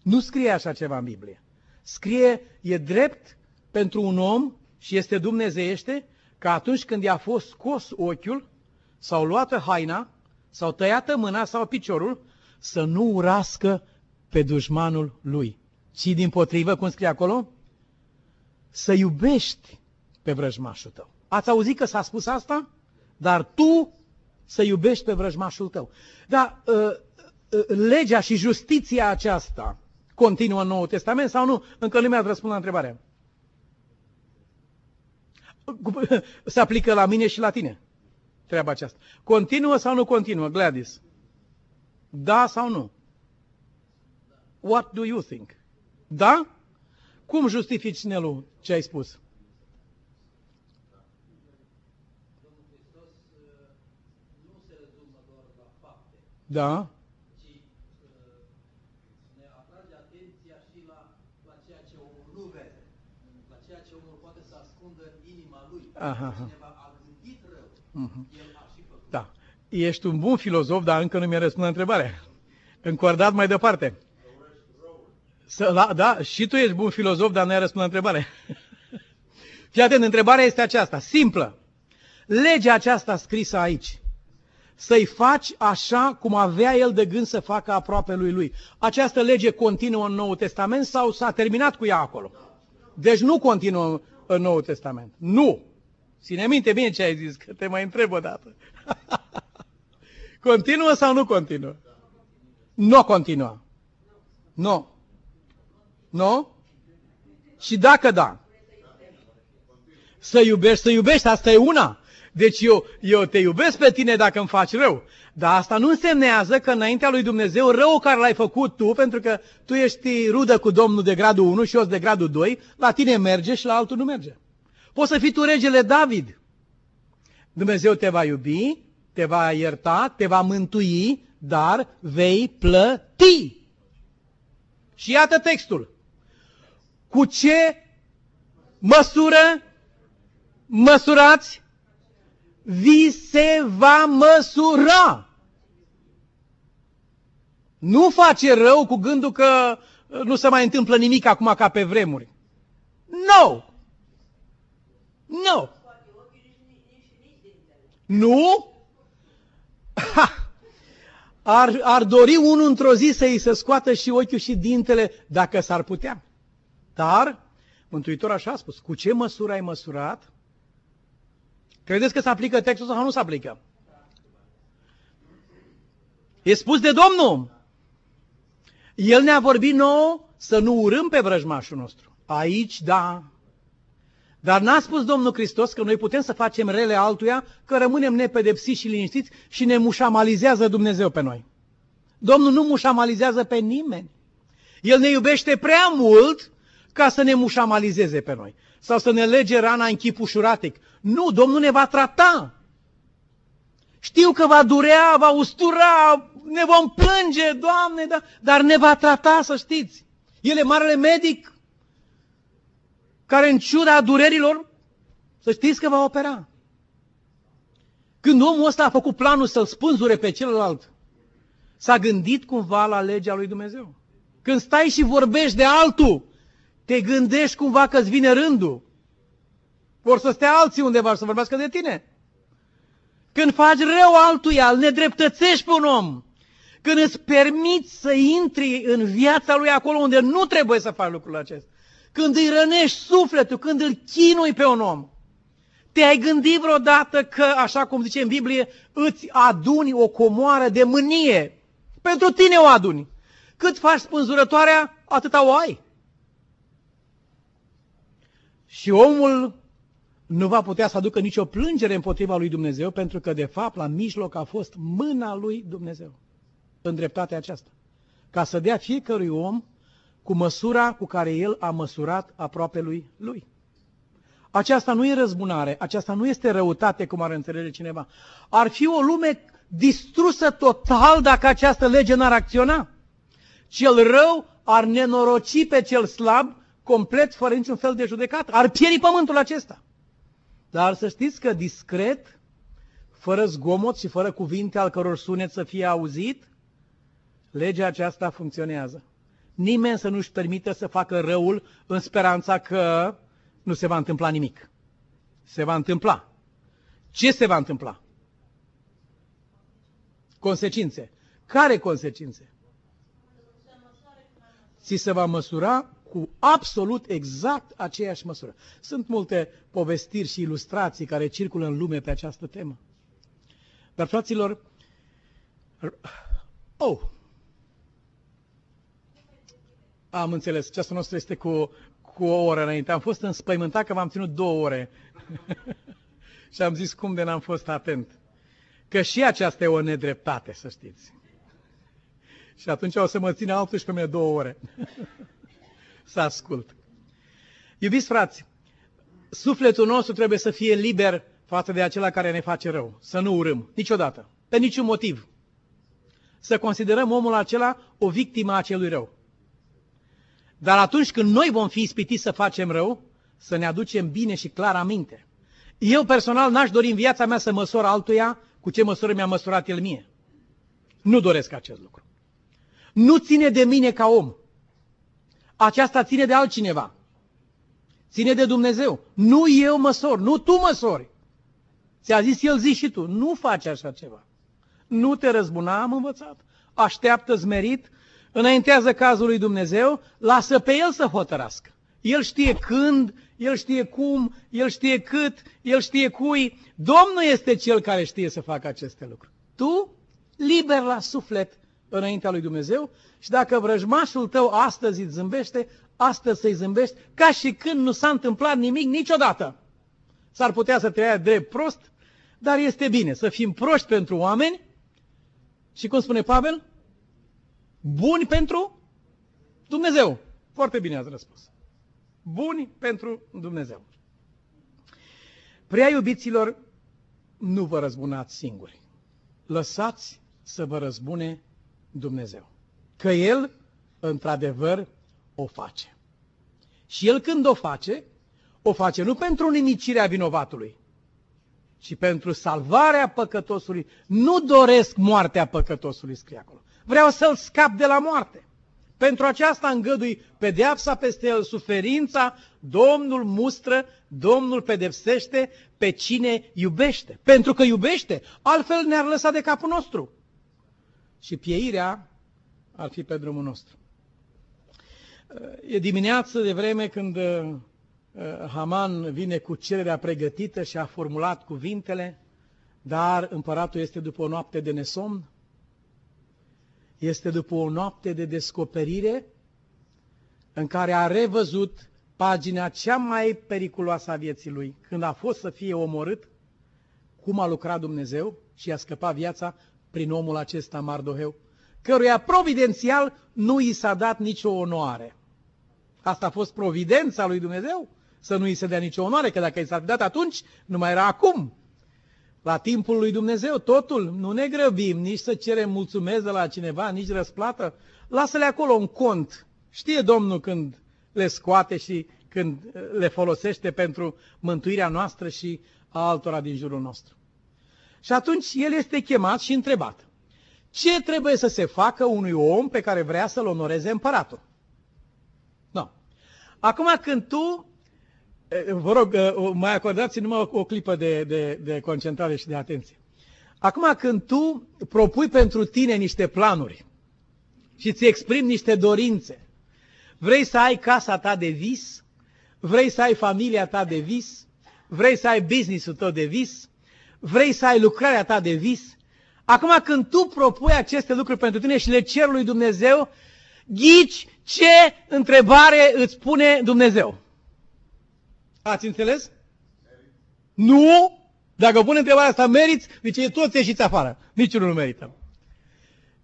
Nu scrie așa ceva în Biblie. Scrie, e drept pentru un om și este dumnezeiește că atunci când i-a fost scos ochiul, sau luată haina, sau tăiată mâna sau piciorul, să nu urască pe dușmanul lui, ci din potrivă, cum scrie acolo, să iubești pe vrăjmașul tău. Ați auzit că s-a spus asta? Dar tu să iubești pe vrăjmașul tău. Dar uh, uh, legea și justiția aceasta continuă în Noul Testament sau nu? Încă nu mi-a răspuns la întrebare. Se aplică la mine și la tine treaba aceasta. Continuă sau nu continuă, Gladys? Da sau nu? What do you think? Da? Cum justifici, Nelu, ce ai spus? Da? Aha, aha. Da. Ești un bun filozof, dar încă nu mi-a răspuns la întrebare. Încordat mai departe. Să, da, da, și tu ești bun filozof, dar nu ai răspuns la întrebare. [laughs] Fii atent, întrebarea este aceasta, simplă. Legea aceasta scrisă aici, să-i faci așa cum avea el de gând să facă aproape lui lui. Această lege continuă în Noul Testament sau s-a terminat cu ea acolo? Deci nu continuă în Noul Testament. Nu. Ține minte bine ce ai zis, că te mai întreb o dată. [laughs] continuă sau nu continuă? Nu continuă. Nu. Nu? Și dacă da, să iubești, să iubești, asta e una. Deci eu, eu te iubesc pe tine dacă îmi faci rău. Dar asta nu însemnează că înaintea lui Dumnezeu rău care l-ai făcut tu, pentru că tu ești rudă cu Domnul de gradul 1 și eu de gradul 2, la tine merge și la altul nu merge. Poți să fii tu regele David. Dumnezeu te va iubi, te va ierta, te va mântui, dar vei plăti. Și iată textul. Cu ce măsură măsurați, vi se va măsura. Nu face rău cu gândul că nu se mai întâmplă nimic acum ca pe vremuri. No! Nu! Nu? Ha! Ar, ar dori unul într-o zi să-i se scoată și ochiul și dintele, dacă s-ar putea. Dar, Mântuitor așa a spus, cu ce măsură ai măsurat? Credeți că se aplică textul sau nu se aplică? E spus de Domnul. El ne-a vorbit nou să nu urâm pe vrăjmașul nostru. Aici, da, dar n-a spus Domnul Hristos că noi putem să facem rele altuia, că rămânem nepedepsiți și liniștiți și ne mușamalizează Dumnezeu pe noi. Domnul nu mușamalizează pe nimeni. El ne iubește prea mult ca să ne mușamalizeze pe noi. Sau să ne lege rana în chip ușuratic. Nu, Domnul ne va trata. Știu că va durea, va ustura, ne vom plânge, Doamne, da, dar ne va trata, să știți. El e marele medic care în ciuda durerilor, să știți că va opera. Când omul ăsta a făcut planul să-l spânzure pe celălalt, s-a gândit cumva la legea lui Dumnezeu. Când stai și vorbești de altul, te gândești cumva că îți vine rândul. Vor să stea alții undeva să vorbească de tine. Când faci rău altuia, îl nedreptățești pe un om. Când îți permiți să intri în viața lui acolo unde nu trebuie să faci lucrul acesta când îi rănești sufletul, când îl chinui pe un om. Te-ai gândit vreodată că, așa cum zice în Biblie, îți aduni o comoară de mânie? Pentru tine o aduni. Cât faci spânzurătoarea, atâta o ai. Și omul nu va putea să aducă nicio plângere împotriva lui Dumnezeu, pentru că, de fapt, la mijloc a fost mâna lui Dumnezeu în dreptatea aceasta. Ca să dea fiecărui om cu măsura cu care el a măsurat aproape lui lui. Aceasta nu e răzbunare, aceasta nu este răutate, cum ar înțelege cineva. Ar fi o lume distrusă total dacă această lege n-ar acționa. Cel rău ar nenoroci pe cel slab complet, fără niciun fel de judecat. Ar pieri pământul acesta. Dar să știți că discret, fără zgomot și fără cuvinte al căror sunet să fie auzit, Legea aceasta funcționează. Nimeni să nu-și permită să facă răul în speranța că nu se va întâmpla nimic. Se va întâmpla. Ce se va întâmpla? Consecințe. Care consecințe? Ți se va măsura cu absolut exact aceeași măsură. Sunt multe povestiri și ilustrații care circulă în lume pe această temă. Dar, fraților, oh, am înțeles, ceasul nostru este cu, cu o oră înainte. Am fost înspăimântat că v-am ținut două ore. [laughs] și am zis cum de n-am fost atent. Că și aceasta e o nedreptate, să știți. și atunci o să mă țină altul și pe mine două ore. [laughs] să ascult. Iubiți frați, sufletul nostru trebuie să fie liber față de acela care ne face rău. Să nu urâm, niciodată, pe niciun motiv. Să considerăm omul acela o victimă a acelui rău. Dar atunci când noi vom fi ispitiți să facem rău, să ne aducem bine și clar aminte. Eu personal n-aș dori în viața mea să măsor altuia cu ce măsură mi-a măsurat el mie. Nu doresc acest lucru. Nu ține de mine ca om. Aceasta ține de altcineva. Ține de Dumnezeu. Nu eu măsor, nu tu măsori. Ți-a zis el, zi și tu, nu faci așa ceva. Nu te răzbuna, am învățat. Așteaptă zmerit, înaintează cazul lui Dumnezeu, lasă pe el să hotărască. El știe când, el știe cum, el știe cât, el știe cui. Domnul este cel care știe să facă aceste lucruri. Tu, liber la suflet înaintea lui Dumnezeu și dacă vrăjmașul tău astăzi îți zâmbește, astăzi să-i zâmbești ca și când nu s-a întâmplat nimic niciodată. S-ar putea să te ia drept prost, dar este bine să fim proști pentru oameni și, cum spune Pavel, buni pentru Dumnezeu. Foarte bine ați răspuns. Buni pentru Dumnezeu. Prea iubiților, nu vă răzbunați singuri. Lăsați să vă răzbune Dumnezeu. Că El, într-adevăr, o face. Și El când o face, o face nu pentru nimicirea vinovatului, ci pentru salvarea păcătosului. Nu doresc moartea păcătosului, scrie acolo. Vreau să-l scap de la moarte. Pentru aceasta îngădui pedeapsa peste el, suferința, Domnul mustră, Domnul pedepsește pe cine iubește. Pentru că iubește, altfel ne-ar lăsa de capul nostru. Și pieirea ar fi pe drumul nostru. E dimineață de vreme când uh, Haman vine cu cererea pregătită și a formulat cuvintele, dar împăratul este după o noapte de nesomn, este după o noapte de descoperire în care a revăzut pagina cea mai periculoasă a vieții lui, când a fost să fie omorât, cum a lucrat Dumnezeu și a scăpat viața prin omul acesta Mardoheu, căruia providențial nu i s-a dat nicio onoare. Asta a fost providența lui Dumnezeu, să nu i se dea nicio onoare, că dacă i s-a dat atunci, nu mai era acum. La timpul lui Dumnezeu, totul, nu ne grăbim nici să cerem mulțumesc de la cineva, nici răsplată. Lasă-le acolo în cont. Știe Domnul când le scoate și când uh, le folosește pentru mântuirea noastră și a altora din jurul nostru. Și atunci el este chemat și întrebat. Ce trebuie să se facă unui om pe care vrea să-l onoreze împăratul? No. Acum când tu Vă rog, mai acordați numai o, o clipă de, de, de concentrare și de atenție. Acum când tu propui pentru tine niște planuri și îți exprimi niște dorințe, vrei să ai casa ta de vis, vrei să ai familia ta de vis, vrei să ai business-ul tău de vis, vrei să ai lucrarea ta de vis, acum când tu propui aceste lucruri pentru tine și le cer lui Dumnezeu, ghici ce întrebare îți pune Dumnezeu. Ați înțeles? Nu? Dacă pune întrebarea asta, meriți, deci toți ieșiți afară. Niciunul nu merită.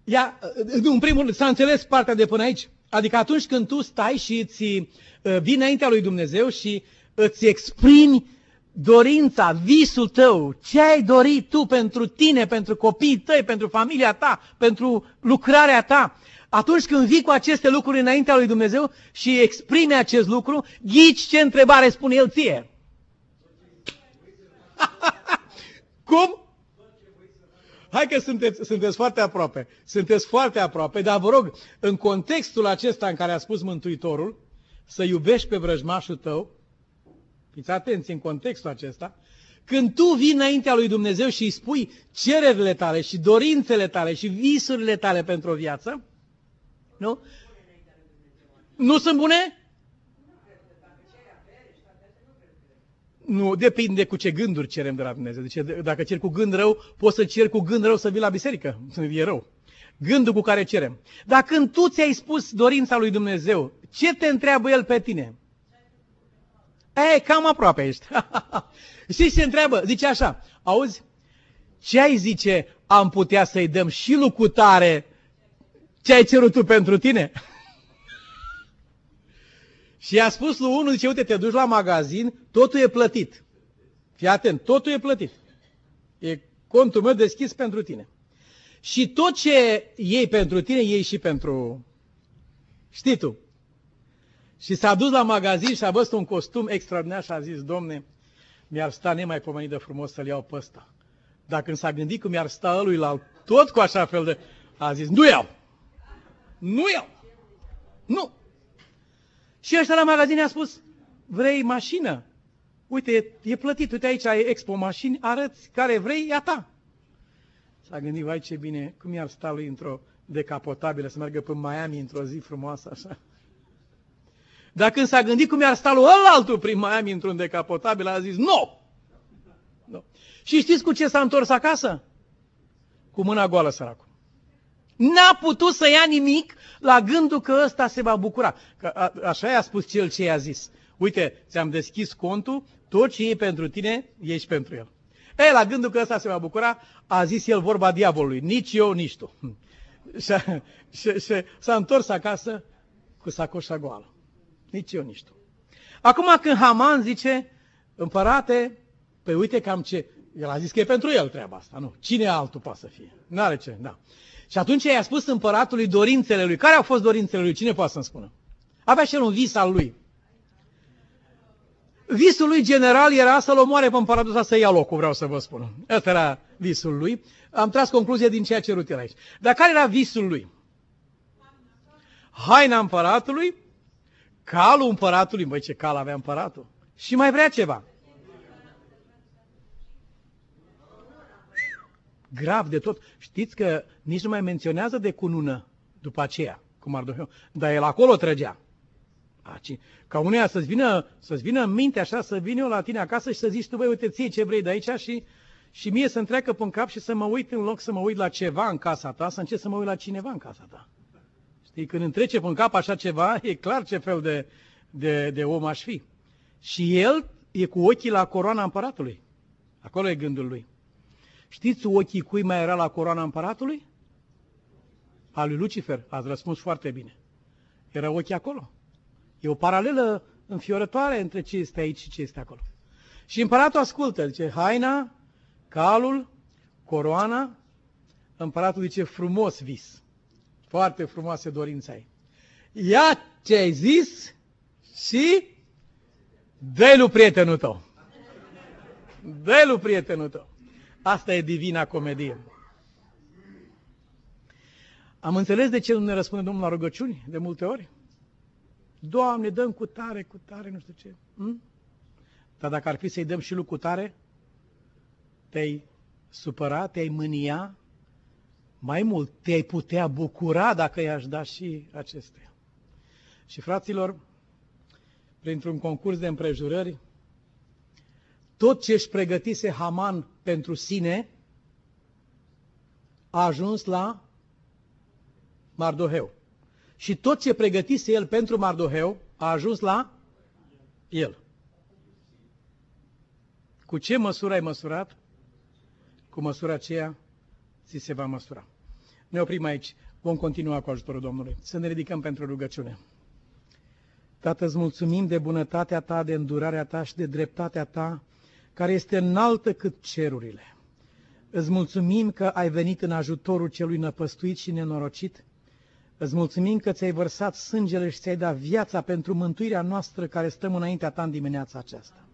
Ia, în primul rând, s-a înțeles partea de până aici. Adică atunci când tu stai și îți uh, vii înaintea lui Dumnezeu și îți exprimi dorința, visul tău, ce ai dorit tu pentru tine, pentru copiii tăi, pentru familia ta, pentru lucrarea ta, atunci când vii cu aceste lucruri înaintea lui Dumnezeu și exprime acest lucru, ghici ce întrebare spune El ție. [laughs] Cum? hai că sunteți, sunteți foarte aproape, sunteți foarte aproape, dar vă rog, în contextul acesta în care a spus Mântuitorul, să iubești pe vrăjmașul tău, fiți atenți în contextul acesta, când tu vii înaintea lui Dumnezeu și îi spui cererile tale și dorințele tale și visurile tale pentru o viață, nu? Nu sunt bune? Nu, depinde cu ce gânduri cerem de la Dumnezeu. Deci dacă cer cu gând rău, poți să cer cu gând rău să vii la biserică. E rău. Gândul cu care cerem. Dar când tu ți-ai spus dorința lui Dumnezeu, ce te întreabă El pe tine? E, cam aproape ești. [laughs] Și ce întreabă? Zice așa, auzi, ce ai zice am putea să-i dăm și lucutare ce ai cerut tu pentru tine? [laughs] și i-a spus lui unul, zice, uite, te duci la magazin, totul e plătit. Fii atent, totul e plătit. E contul meu deschis pentru tine. Și tot ce iei pentru tine, iei și pentru... Știi tu. Și s-a dus la magazin și a văzut un costum extraordinar și a zis, domne, mi-ar sta nemaipomenit de frumos să-l iau pe ăsta. Dar când s-a gândit cum i-ar sta ălui la tot cu așa fel de... A zis, nu iau! Nu iau! Nu! Și ăștia la magazin a spus, vrei mașină? Uite, e, e plătit, uite aici ai expo mașini, arăți care vrei, e a ta. S-a gândit, vai ce bine, cum i-ar sta lui într-o decapotabilă să meargă până Miami într-o zi frumoasă așa. Dar când s-a gândit cum i-ar sta lui altul prin Miami într-un decapotabil, a zis, nu! No. Și știți cu ce s-a întors acasă? Cu mâna goală săracul. N-a putut să ia nimic la gândul că ăsta se va bucura. Că a, așa i-a spus cel ce i-a zis. Uite, ți-am deschis contul, tot ce e pentru tine, ești pentru el. E, la gândul că ăsta se va bucura, a zis el vorba diavolului. Nici eu, nici tu. [laughs] Și, și, și s-a întors acasă cu sacoșa goală. Nici eu, nici tu. Acum când Haman zice, împărate, păi uite cam ce... El a zis că e pentru el treaba asta, nu. Cine altul poate să fie? N-are ce, da. Și atunci i-a spus împăratului dorințele lui. Care au fost dorințele lui? Cine poate să-mi spună? Avea și el un vis al lui. Visul lui general era să-l omoare pe împăratul ăsta să ia locul, vreau să vă spun. Ăsta era visul lui. Am tras concluzie din ceea ce cerut el aici. Dar care era visul lui? Haina împăratului, calul împăratului, băi ce cal avea împăratul, și mai vrea ceva. Grav de tot. Știți că nici nu mai menționează de cunună după aceea, cum ar Mardoheu, dar el acolo trăgea. Ca uneia să-ți vină, să-ți vină în minte așa, să vin eu la tine acasă și să zici tu, băi, uite, ție ce vrei de aici și, și mie să-mi treacă pe cap și să mă uit în loc să mă uit la ceva în casa ta, să încerc să mă uit la cineva în casa ta. Știi, când îmi trece pe cap așa ceva, [laughs] e clar ce fel de, de, de om aș fi. Și el e cu ochii la coroana împăratului. Acolo e gândul lui. Știți ochii cui mai era la coroana împăratului? Al lui Lucifer. Ați răspuns foarte bine. Era ochii acolo. E o paralelă înfiorătoare între ce este aici și ce este acolo. Și împăratul ascultă, zice, haina, calul, coroana, împăratul zice, frumos vis. Foarte frumoase dorințe ai. Ia ce ai zis și dă lui prietenul tău. dă lui prietenul tău. Asta e divina comedie. Am înțeles de ce nu ne răspunde Domnul la rugăciuni de multe ori? Doamne, dăm cu tare, cu tare, nu știu ce. Hm? Dar dacă ar fi să-i dăm și lui cu tare, te-ai supăra, te-ai mânia, mai mult, te-ai putea bucura dacă i-aș da și acestea. Și fraților, printr-un concurs de împrejurări, tot ce își pregătise Haman pentru sine a ajuns la Mardoheu. Și tot ce pregătise el pentru Mardoheu a ajuns la el. Cu ce măsură ai măsurat? Cu măsura aceea ți se va măsura. Ne oprim aici. Vom continua cu ajutorul Domnului. Să ne ridicăm pentru rugăciune. Tată, îți mulțumim de bunătatea ta, de îndurarea ta și de dreptatea ta, care este înaltă cât cerurile. Îți mulțumim că ai venit în ajutorul celui năpăstuit și nenorocit. Îți mulțumim că ți-ai vărsat sângele și ți-ai dat viața pentru mântuirea noastră care stăm înaintea ta în dimineața aceasta.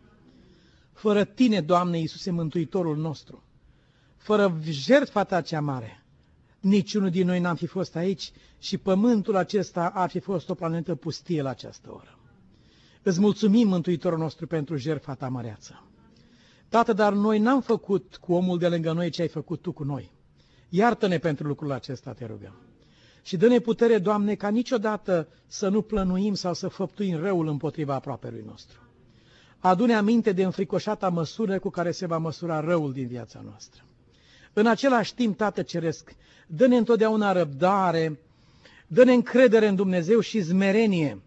Fără tine, Doamne Iisuse, Mântuitorul nostru, fără jertfa ta cea mare, niciunul din noi n-am fi fost aici și pământul acesta ar fi fost o planetă pustie la această oră. Îți mulțumim, Mântuitorul nostru, pentru jertfa ta măreață. Tată, dar noi n-am făcut cu omul de lângă noi ce ai făcut Tu cu noi. Iartă-ne pentru lucrul acesta, te rugăm. Și dă-ne putere, Doamne, ca niciodată să nu plănuim sau să făptuim răul împotriva aproapelui nostru. Adune aminte de înfricoșata măsură cu care se va măsura răul din viața noastră. În același timp, Tată Ceresc, dă-ne întotdeauna răbdare, dă-ne încredere în Dumnezeu și zmerenie.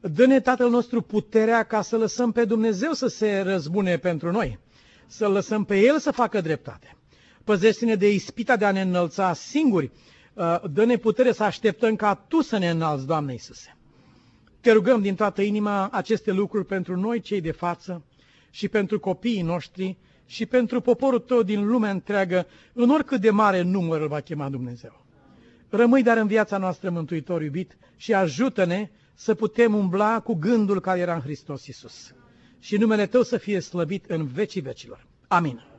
Dă-ne, Tatăl nostru, puterea ca să lăsăm pe Dumnezeu să se răzbune pentru noi, să lăsăm pe El să facă dreptate. Păzește-ne de ispita de a ne înălța singuri, uh, dă-ne putere să așteptăm ca Tu să ne înalți, Doamne Iisuse. Te rugăm din toată inima aceste lucruri pentru noi, cei de față, și pentru copiii noștri, și pentru poporul tău din lumea întreagă, în oricât de mare număr îl va chema Dumnezeu. Rămâi dar în viața noastră, Mântuitor iubit, și ajută-ne să putem umbla cu gândul care era în Hristos Iisus. Și numele Tău să fie slăbit în vecii vecilor. Amin.